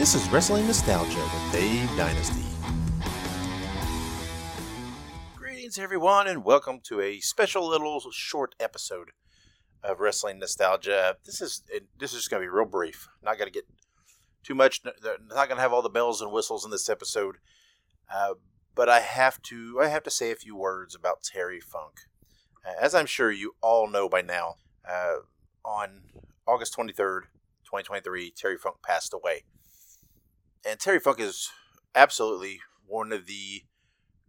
This is Wrestling Nostalgia with Dave Dynasty. Greetings, everyone, and welcome to a special little short episode of Wrestling Nostalgia. This is this is going to be real brief. Not going to get too much. Not going to have all the bells and whistles in this episode. Uh, but I have to I have to say a few words about Terry Funk. Uh, as I'm sure you all know by now, uh, on August 23rd, 2023, Terry Funk passed away. And Terry Funk is absolutely one of the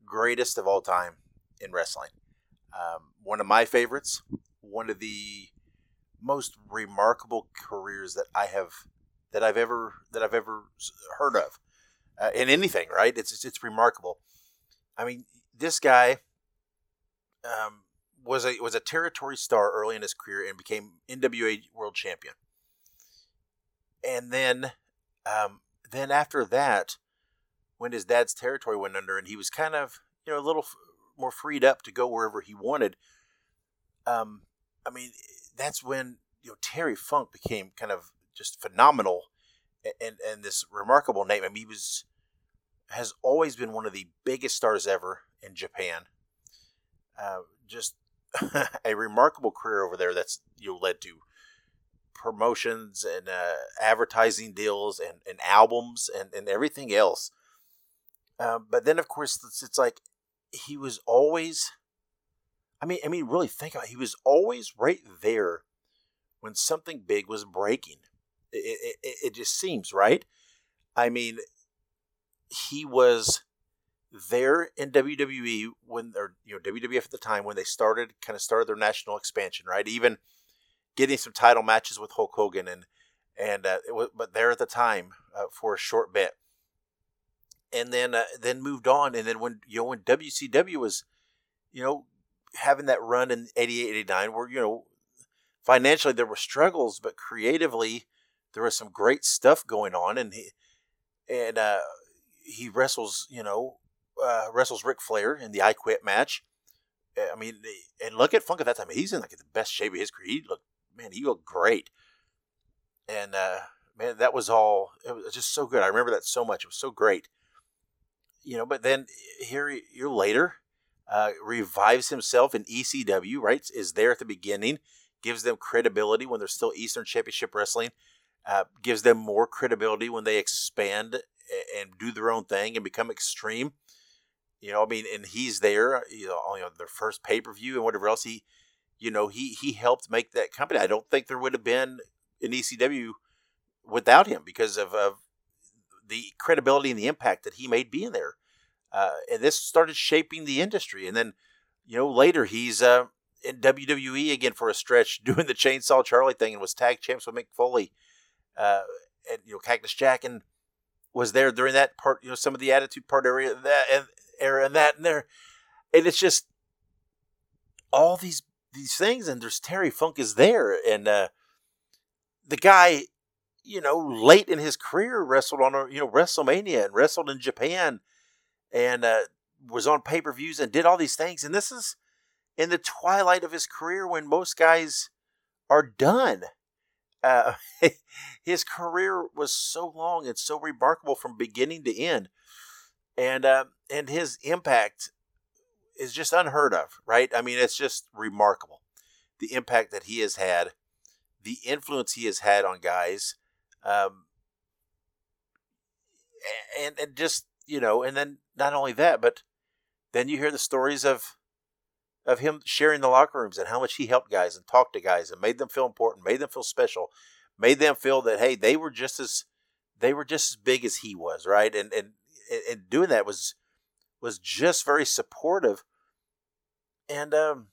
greatest of all time in wrestling. Um, one of my favorites, one of the most remarkable careers that I have that I've ever that I've ever heard of uh, in anything. Right? It's, it's, it's remarkable. I mean, this guy um, was a was a territory star early in his career and became NWA World Champion. And then, um, then after that, when his dad's territory went under, and he was kind of you know a little more freed up to go wherever he wanted. Um, I mean, that's when you know Terry Funk became kind of just phenomenal, and and this remarkable name. I mean, he was has always been one of the biggest stars ever in Japan. Uh, just a remarkable career over there that's you know, led to promotions and uh, advertising deals and, and albums and, and everything else. Uh, but then, of course, it's, it's like he was always. I mean, I mean, really think about it. He was always right there when something big was breaking. It, it, it just seems right. I mean, he was there in WWE when or you know WWF at the time when they started kind of started their national expansion, right? Even getting some title matches with Hulk Hogan and and uh, was, but there at the time uh, for a short bit, and then uh, then moved on, and then when you know when WCW was, you know, having that run in 88, 89, where you know financially there were struggles, but creatively there was some great stuff going on, and he and uh, he wrestles, you know, uh, wrestles Ric Flair in the I Quit match. I mean, and look at Funk at that time. He's in like the best shape of his career. He looked, man, he looked great. And uh, man, that was all. It was just so good. I remember that so much. It was so great. You know, but then here, year later, uh, revives himself in ECW. Right, is there at the beginning, gives them credibility when they're still Eastern Championship Wrestling. Uh, gives them more credibility when they expand and do their own thing and become extreme. You know, I mean, and he's there, you know, on you know, their first pay per view and whatever else. He, you know, he he helped make that company. I don't think there would have been an ECW without him because of, of the credibility and the impact that he made being there. Uh, and this started shaping the industry. And then, you know, later he's uh, in WWE again for a stretch, doing the Chainsaw Charlie thing, and was tag champs with Mick Foley, uh, and you know Cactus Jack, and was there during that part, you know, some of the attitude part area that and era and that and there, and it's just all these these things, and there's Terry Funk is there, and uh, the guy, you know, late in his career wrestled on a you know WrestleMania and wrestled in Japan, and uh, was on pay per views and did all these things, and this is in the twilight of his career when most guys are done. Uh, his career was so long and so remarkable from beginning to end, and uh, and his impact is just unheard of, right? I mean, it's just remarkable the impact that he has had, the influence he has had on guys, um, and and just you know, and then not only that, but then you hear the stories of of him sharing the locker rooms and how much he helped guys and talked to guys and made them feel important, made them feel special, made them feel that hey, they were just as they were just as big as he was, right? And and and doing that was was just very supportive. And um,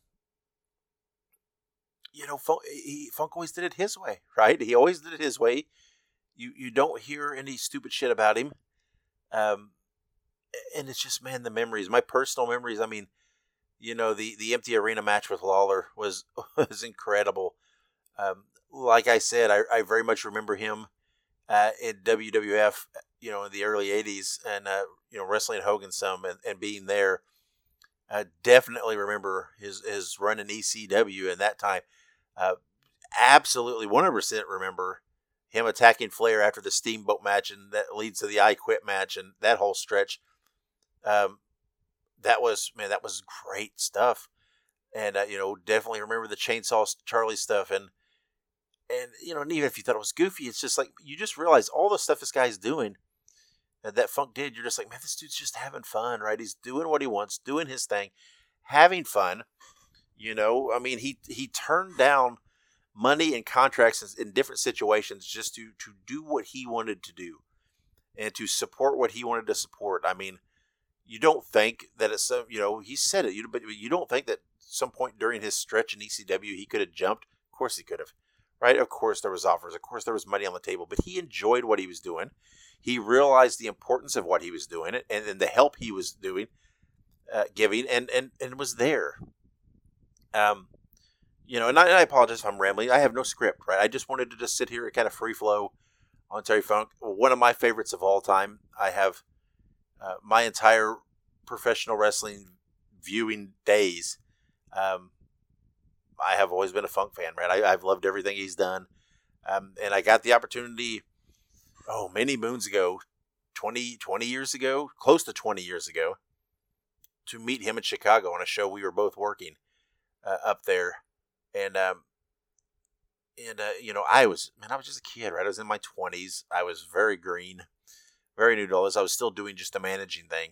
you know, Funk, he, Funk always did it his way, right? He always did it his way. You you don't hear any stupid shit about him. Um, and it's just man, the memories, my personal memories. I mean, you know the the empty arena match with Lawler was was incredible. Um, like I said, I, I very much remember him uh, in WWF, you know, in the early '80s, and uh, you know, wrestling Hogan some and, and being there. I definitely remember his his run in ECW in that time. Uh, absolutely, one hundred percent remember him attacking Flair after the Steamboat match, and that leads to the I Quit match, and that whole stretch. Um, that was man, that was great stuff, and uh, you know, definitely remember the Chainsaw Charlie stuff, and and you know, and even if you thought it was goofy, it's just like you just realize all the stuff this guy's doing. That Funk did, you're just like, man, this dude's just having fun, right? He's doing what he wants, doing his thing, having fun. You know, I mean, he he turned down money and contracts in different situations just to to do what he wanted to do and to support what he wanted to support. I mean, you don't think that it's some, you know, he said it, you but you don't think that some point during his stretch in ECW he could have jumped. Of course he could have. Right? Of course there was offers. Of course there was money on the table, but he enjoyed what he was doing. He realized the importance of what he was doing and, and the help he was doing, uh, giving, and, and, and was there. Um, you know, and I, and I, apologize if I'm rambling. I have no script, right? I just wanted to just sit here and kind of free flow on Terry Funk. One of my favorites of all time. I have uh, my entire professional wrestling viewing days. Um, I have always been a Funk fan, right? I, have loved everything he's done. Um, and I got the opportunity, oh, many moons ago, 20, 20 years ago, close to 20 years ago, to meet him in Chicago on a show we were both working uh, up there and um, and uh, you know, I was man, I was just a kid, right? I was in my twenties. I was very green, very new to all this. I was still doing just a managing thing,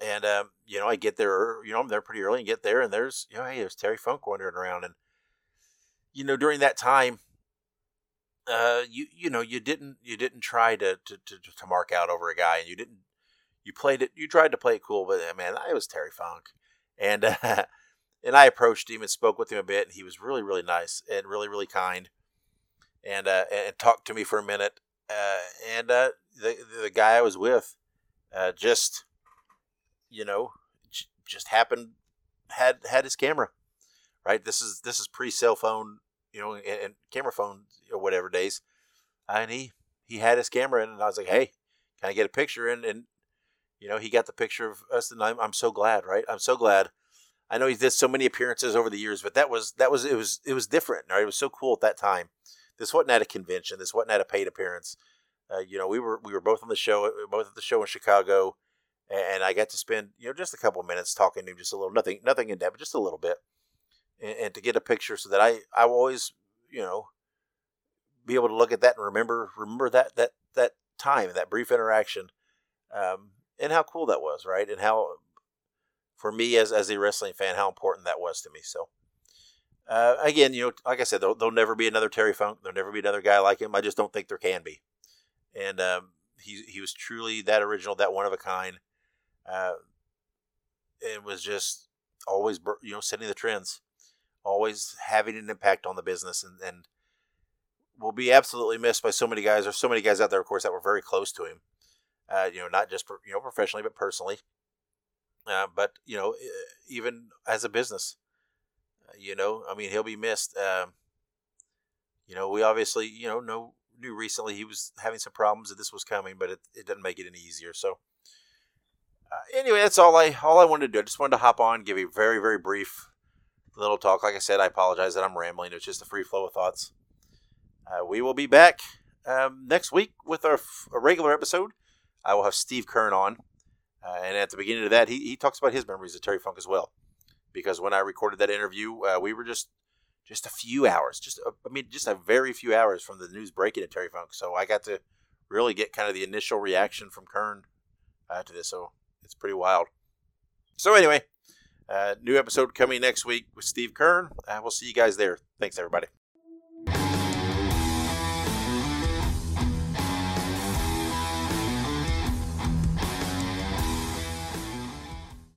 and um, you know, I get there, you know, I'm there pretty early, and get there, and there's you know, hey, there's Terry Funk wandering around, and you know, during that time, uh, you you know, you didn't you didn't try to to to, to mark out over a guy, and you didn't you played it, you tried to play it cool, but man, I was Terry Funk, and. Uh, and I approached him and spoke with him a bit, and he was really, really nice and really, really kind, and uh, and talked to me for a minute. Uh, and uh, the the guy I was with, uh, just you know, j- just happened had had his camera, right? This is this is pre cell phone, you know, and, and camera phone or whatever days, and he he had his camera in, and I was like, hey, can I get a picture? And and you know, he got the picture of us, and I'm I'm so glad, right? I'm so glad I know he did so many appearances over the years, but that was that was it was it was different. Right? It was so cool at that time. This wasn't at a convention. This wasn't at a paid appearance. Uh, you know, we were we were both on the show, both at the show in Chicago, and I got to spend you know just a couple minutes talking to him, just a little, nothing nothing in depth, just a little bit, and, and to get a picture so that I I will always you know be able to look at that and remember remember that that that time that brief interaction, um, and how cool that was, right? And how for me as as a wrestling fan how important that was to me. So uh, again, you know, like I said, there'll, there'll, never be another Terry Funk. There'll never be another guy like him. I just don't think there can be. And um, he he was truly that original, that one of a kind. Uh, it was just always you know setting the trends, always having an impact on the business, and and will be absolutely missed by so many guys. There's so many guys out there, of course, that were very close to him. Uh, you know, not just you know professionally, but personally. Uh, but you know, even as a business, uh, you know, I mean, he'll be missed. Um, you know, we obviously, you know, know knew recently he was having some problems that this was coming, but it, it doesn't make it any easier. So, uh, anyway, that's all I all I wanted to do. I just wanted to hop on, give a very very brief little talk. Like I said, I apologize that I'm rambling. It's just a free flow of thoughts. Uh, we will be back um, next week with our f- a regular episode. I will have Steve Keirn on. Uh, and at the beginning of that, he, he talks about his memories of Terry Funk as well. Because when I recorded that interview, uh, we were just just a few hours, just a, I mean, just a very few hours from the news breaking at Terry Funk. So I got to really get kind of the initial reaction from Keirn uh, to this. So it's pretty wild. So anyway, uh, new episode coming next week with Steve Keirn. Uh, we'll see you guys there. Thanks, everybody.